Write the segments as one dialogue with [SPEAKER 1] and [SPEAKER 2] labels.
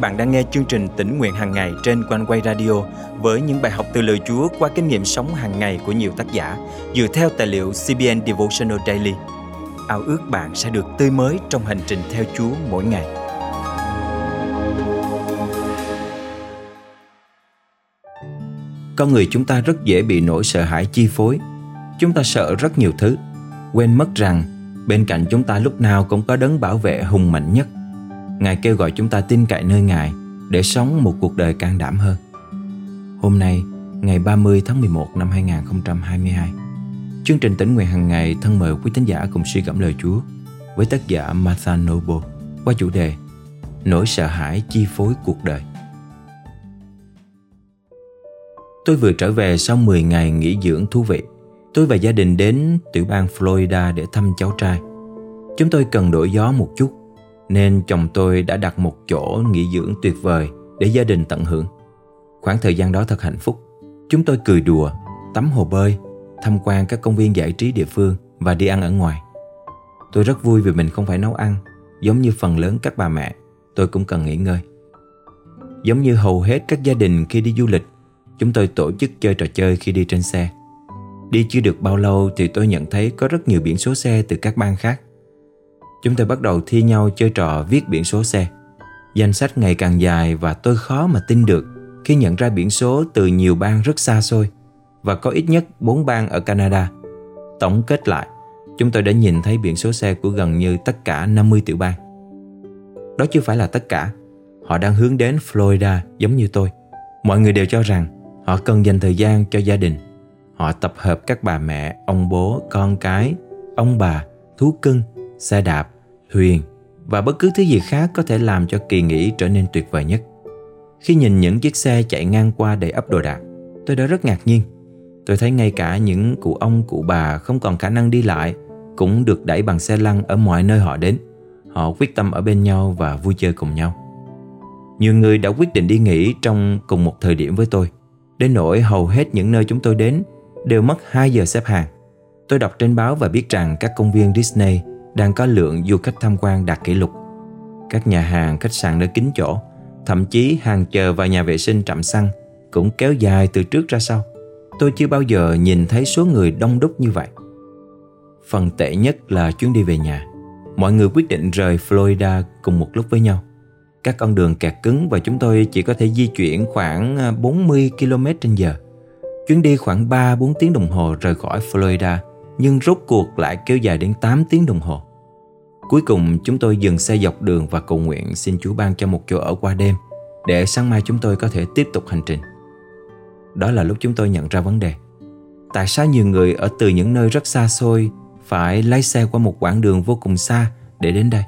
[SPEAKER 1] bạn đang nghe chương trình tỉnh nguyện hàng ngày trên quanh quay radio với những bài học từ lời Chúa qua kinh nghiệm sống hàng ngày của nhiều tác giả dựa theo tài liệu CBN Devotional Daily. Ao ước bạn sẽ được tươi mới trong hành trình theo Chúa mỗi ngày.
[SPEAKER 2] Con người chúng ta rất dễ bị nỗi sợ hãi chi phối. Chúng ta sợ rất nhiều thứ, quên mất rằng bên cạnh chúng ta lúc nào cũng có đấng bảo vệ hùng mạnh nhất Ngài kêu gọi chúng ta tin cậy nơi Ngài để sống một cuộc đời can đảm hơn. Hôm nay, ngày 30 tháng 11 năm 2022, chương trình tỉnh nguyện hàng ngày thân mời quý tín giả cùng suy gẫm lời Chúa với tác giả Martha Noble qua chủ đề Nỗi sợ hãi chi phối cuộc đời. Tôi vừa trở về sau 10 ngày nghỉ dưỡng thú vị. Tôi và gia đình đến tiểu bang Florida để thăm cháu trai. Chúng tôi cần đổi gió một chút nên chồng tôi đã đặt một chỗ nghỉ dưỡng tuyệt vời để gia đình tận hưởng. Khoảng thời gian đó thật hạnh phúc. Chúng tôi cười đùa, tắm hồ bơi, tham quan các công viên giải trí địa phương và đi ăn ở ngoài. Tôi rất vui vì mình không phải nấu ăn, giống như phần lớn các bà mẹ, tôi cũng cần nghỉ ngơi. Giống như hầu hết các gia đình khi đi du lịch, chúng tôi tổ chức chơi trò chơi khi đi trên xe. Đi chưa được bao lâu thì tôi nhận thấy có rất nhiều biển số xe từ các bang khác. Chúng tôi bắt đầu thi nhau chơi trò viết biển số xe. Danh sách ngày càng dài và tôi khó mà tin được khi nhận ra biển số từ nhiều bang rất xa xôi và có ít nhất 4 bang ở Canada. Tổng kết lại, chúng tôi đã nhìn thấy biển số xe của gần như tất cả 50 tiểu bang. Đó chưa phải là tất cả. Họ đang hướng đến Florida giống như tôi. Mọi người đều cho rằng họ cần dành thời gian cho gia đình. Họ tập hợp các bà mẹ, ông bố, con cái, ông bà, thú cưng xe đạp, thuyền và bất cứ thứ gì khác có thể làm cho kỳ nghỉ trở nên tuyệt vời nhất. Khi nhìn những chiếc xe chạy ngang qua đầy ấp đồ đạc, tôi đã rất ngạc nhiên. Tôi thấy ngay cả những cụ ông, cụ bà không còn khả năng đi lại cũng được đẩy bằng xe lăn ở mọi nơi họ đến. Họ quyết tâm ở bên nhau và vui chơi cùng nhau. Nhiều người đã quyết định đi nghỉ trong cùng một thời điểm với tôi. Đến nỗi hầu hết những nơi chúng tôi đến đều mất 2 giờ xếp hàng. Tôi đọc trên báo và biết rằng các công viên Disney đang có lượng du khách tham quan đạt kỷ lục. Các nhà hàng, khách sạn đã kín chỗ, thậm chí hàng chờ và nhà vệ sinh trạm xăng cũng kéo dài từ trước ra sau. Tôi chưa bao giờ nhìn thấy số người đông đúc như vậy. Phần tệ nhất là chuyến đi về nhà. Mọi người quyết định rời Florida cùng một lúc với nhau. Các con đường kẹt cứng và chúng tôi chỉ có thể di chuyển khoảng 40 km h Chuyến đi khoảng 3-4 tiếng đồng hồ rời khỏi Florida nhưng rốt cuộc lại kéo dài đến 8 tiếng đồng hồ. Cuối cùng chúng tôi dừng xe dọc đường và cầu nguyện xin Chúa ban cho một chỗ ở qua đêm để sáng mai chúng tôi có thể tiếp tục hành trình. Đó là lúc chúng tôi nhận ra vấn đề. Tại sao nhiều người ở từ những nơi rất xa xôi phải lái xe qua một quãng đường vô cùng xa để đến đây?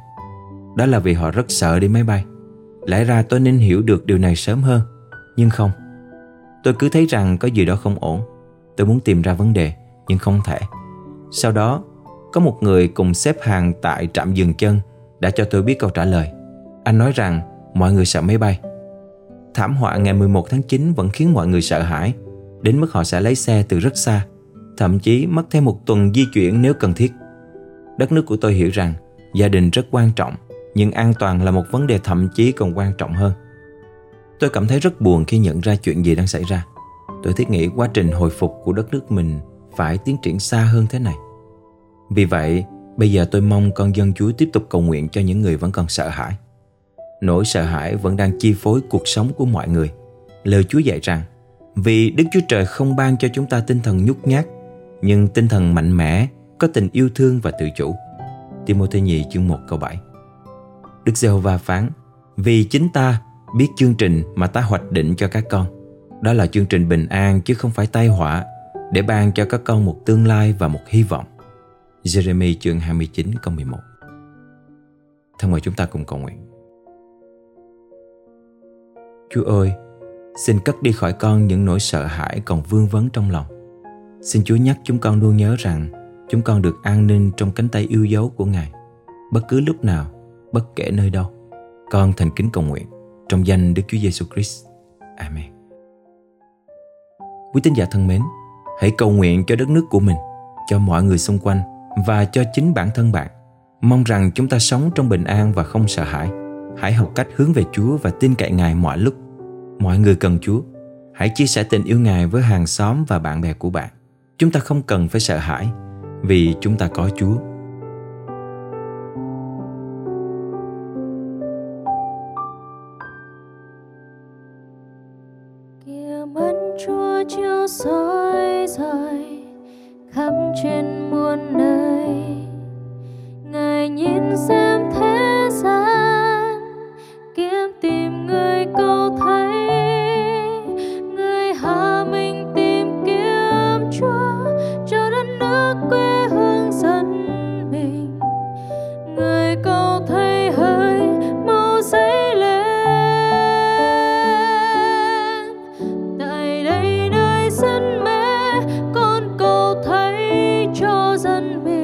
[SPEAKER 2] Đó là vì họ rất sợ đi máy bay. Lẽ ra tôi nên hiểu được điều này sớm hơn, nhưng không. Tôi cứ thấy rằng có gì đó không ổn. Tôi muốn tìm ra vấn đề, nhưng không thể. Sau đó, có một người cùng xếp hàng tại trạm dừng chân đã cho tôi biết câu trả lời. Anh nói rằng mọi người sợ máy bay. Thảm họa ngày 11 tháng 9 vẫn khiến mọi người sợ hãi, đến mức họ sẽ lấy xe từ rất xa, thậm chí mất thêm một tuần di chuyển nếu cần thiết. Đất nước của tôi hiểu rằng gia đình rất quan trọng, nhưng an toàn là một vấn đề thậm chí còn quan trọng hơn. Tôi cảm thấy rất buồn khi nhận ra chuyện gì đang xảy ra. Tôi thiết nghĩ quá trình hồi phục của đất nước mình phải tiến triển xa hơn thế này. Vì vậy, bây giờ tôi mong con dân Chúa tiếp tục cầu nguyện cho những người vẫn còn sợ hãi. Nỗi sợ hãi vẫn đang chi phối cuộc sống của mọi người. Lời Chúa dạy rằng, vì Đức Chúa Trời không ban cho chúng ta tinh thần nhút nhát, nhưng tinh thần mạnh mẽ, có tình yêu thương và tự chủ. Timothy nhì chương 1 câu 7 Đức giê va phán, vì chính ta biết chương trình mà ta hoạch định cho các con. Đó là chương trình bình an chứ không phải tai họa, để ban cho các con một tương lai và một hy vọng. Jeremy chương 29 câu 11 Thân mời chúng ta cùng cầu nguyện. Chúa ơi, xin cất đi khỏi con những nỗi sợ hãi còn vương vấn trong lòng. Xin Chúa nhắc chúng con luôn nhớ rằng chúng con được an ninh trong cánh tay yêu dấu của Ngài, bất cứ lúc nào, bất kể nơi đâu. Con thành kính cầu nguyện trong danh Đức Chúa Giêsu Christ. Amen. Quý tín giả thân mến, hãy cầu nguyện cho đất nước của mình, cho mọi người xung quanh và cho chính bản thân bạn. Mong rằng chúng ta sống trong bình an và không sợ hãi. Hãy học cách hướng về Chúa và tin cậy Ngài mọi lúc. Mọi người cần Chúa. Hãy chia sẻ tình yêu Ngài với hàng xóm và bạn bè của bạn. Chúng ta không cần phải sợ hãi, vì chúng ta có Chúa.
[SPEAKER 3] kia mắt Chúa chiếu soi dài khắp trên muôn nơi. Cho dân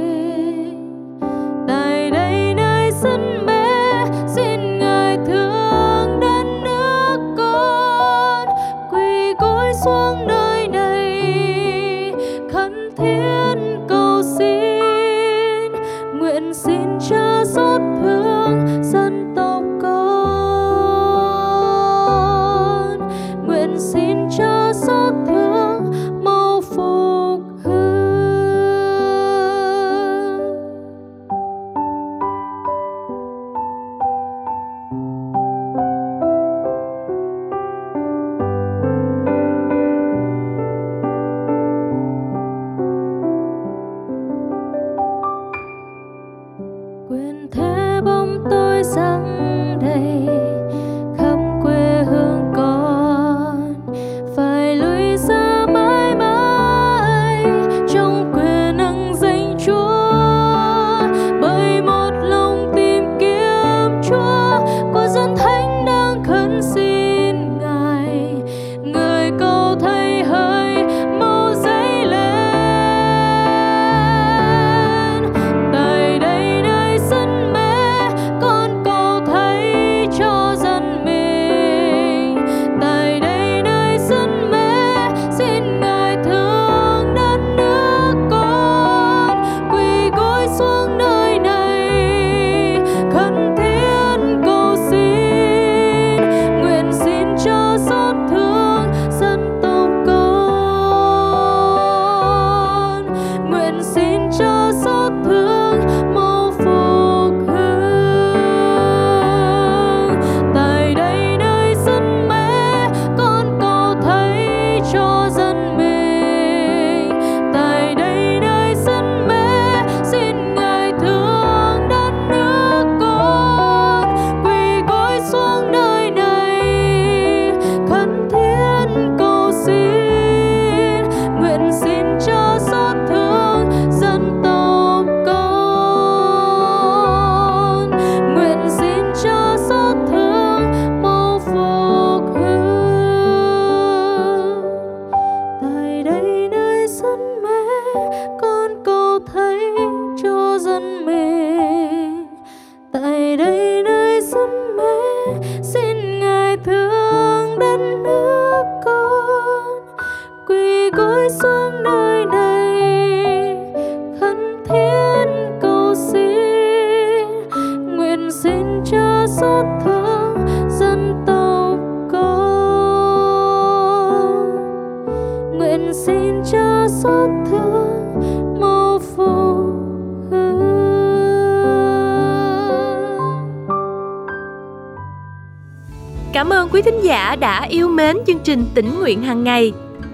[SPEAKER 3] xin cho xót thương dân tộc con nguyện xin cho xót thương mau phục
[SPEAKER 4] Cảm ơn quý thính giả đã yêu mến chương trình tỉnh nguyện hàng ngày.